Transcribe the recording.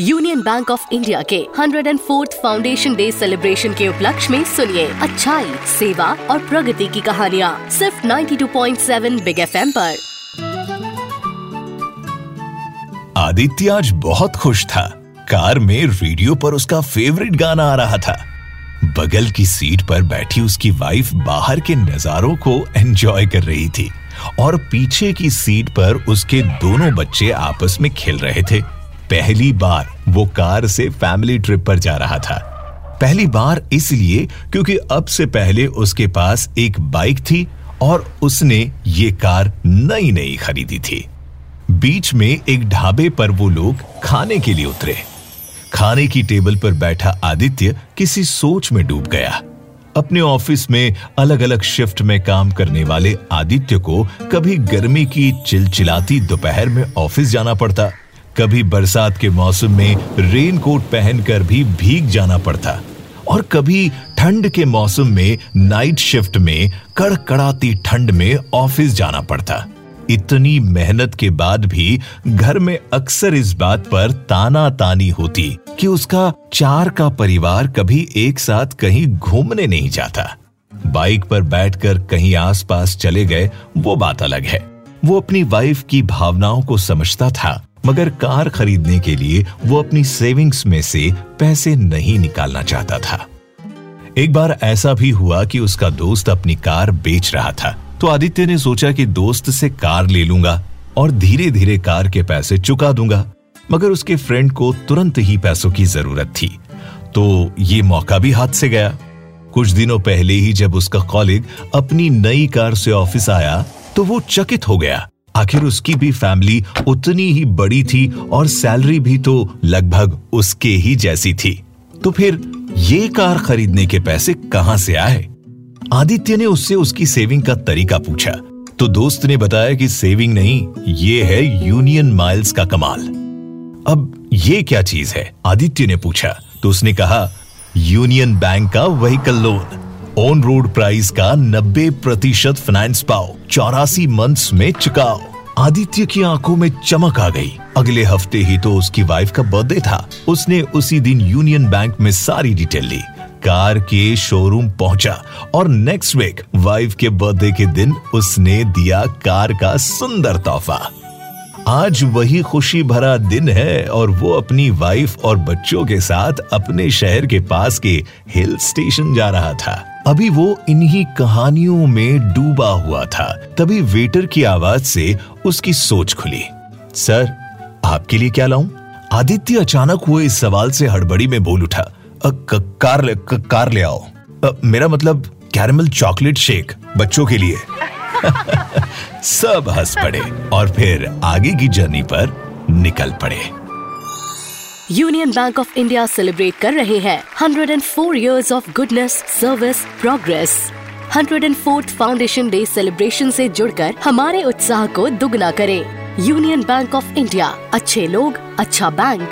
Union Bank of India के 104th foundation day celebration के उपलक्ष्य में सुनिए अच्छाई, सेवा और प्रगति की कहानियाँ, सिर्फ़ 92.7 बिग एफएम पर। आदित्य आज बहुत खुश था। कार में रेडियो पर उसका फेवरेट गाना आ रहा था। बगल की सीट पर बैठी उसकी वाइफ बाहर के नजारों को एंजॉय कर रही थी और पीछे की सीट पर उसके दोनों बच्चे आपस में खेल रहे थे। पहली बार वो कार से फैमिली ट्रिप पर जा रहा था। पहली बार इसलिए क्योंकि अब से पहले उसके पास एक बाइक थी और उसने ये कार नई नई खरीदी थी। बीच में एक ढाबे पर वो लोग खाने के लिए उतरे। खाने की टेबल पर बैठा आदित्य किसी सोच में डूब गया। अपने ऑफ़िस में अलग अलग शिफ्ट में काम करने वाले आदित्य को कभी गर्मी की चिलचिलाती दोपहर में ऑफ़िस जाना पड़ता। कभी बरसात के मौसम में रेनकोट पहनकर भी भीग जाना पड़ता और कभी ठंड के मौसम में नाइट शिफ्ट में कड़कड़ाती ठंड में ऑफ़िस जाना पड़ता। इतनी मेहनत के बाद भी घर में अक्सर इस बात पर ताना तानी होती कि उसका चार का परिवार कभी एक साथ कहीं घूमने नहीं जाता। बाइक पर बैठकर कहीं आसपास चले गए, वो बात अलग है। वो अपनी वाइफ की भावनाओं को समझता था। मगर कार खरीदने के लिए वो अपनी सेविंग्स में से पैसे नहीं निकालना चाहता था। एक बार ऐसा भी हुआ कि उसका दोस्त अपनी कार बेच रहा था तो आदित्य ने सोचा कि दोस्त से कार ले लूँगा और धीरे धीरे कार के पैसे चुका दूँगा, मगर उसके फ्रेंड को तुरंत ही पैसों की ज़रूरत थी। तो ये मौका भी हाथ से गया। कुछ दिनों पहले ही जब उसका कॉलेग अपनी नई कार से ऑफ़िस आया तो वो चकित हो गया। आखिर उसकी भी फैमिली उतनी ही बड़ी थी और सैलरी भी तो लगभग उसके ही जैसी थी। तो फिर ये कार खरीदने के पैसे कहाँ से आए? आदित्य ने उससे उसकी सेविंग का तरीका पूछा। तो दोस्त ने बताया कि सेविंग नहीं, ये है यूनियन माइल्स का कमाल। अब ये क्या चीज़ है? आदित्य ने पूछा। तो उसने कहा यूनियन बैंक का vehicle loan on road price का 90 प्रतिशत फाइनेंस पाओ, चौरासी मंथ्स में चुकाओ। आदित्य की आँखों में चमक आ गई। अगले हफ़्ते ही तो उसकी वाइफ का बर्थडे था। उसने उसी दिन यूनियन बैंक में सारी डिटेल ली। कार के शोरूम पहुँचा और नेक्स्ट वीक वाइफ के बर्थडे के दिन उसने दिया कार का सुंदर तोहफा। आज वही खुशी भरा दिन है और वो अपनी वाइफ और बच्चों के साथ अपने शहर के पास के हिल स्टेशन जा रहा था। अभी वो इन्हीं कहानियों में डूबा हुआ था। तभी वेटर की आवाज़ से उसकी सोच खुली। सर आपके लिए क्या लाऊं? आदित्य अचानक हुए इस सवाल से हड़बड़ी में बोल उठा। कार ले कार ले आओ। आ, मेरा मतलब कैरमल चॉकलेट शेक बच्चों के लिए। सब हंस पड़े और फिर आगे की जर्नी पर निकल पड़े। Union Bank of India celebrate कर रहे हैं 104 years of goodness service progress 104th foundation day celebration से जुड़कर हमारे उत्साह को दुगना करें। यूनियन बैंक ऑफ़ इंडिया अच्छे लोग अच्छा बैंक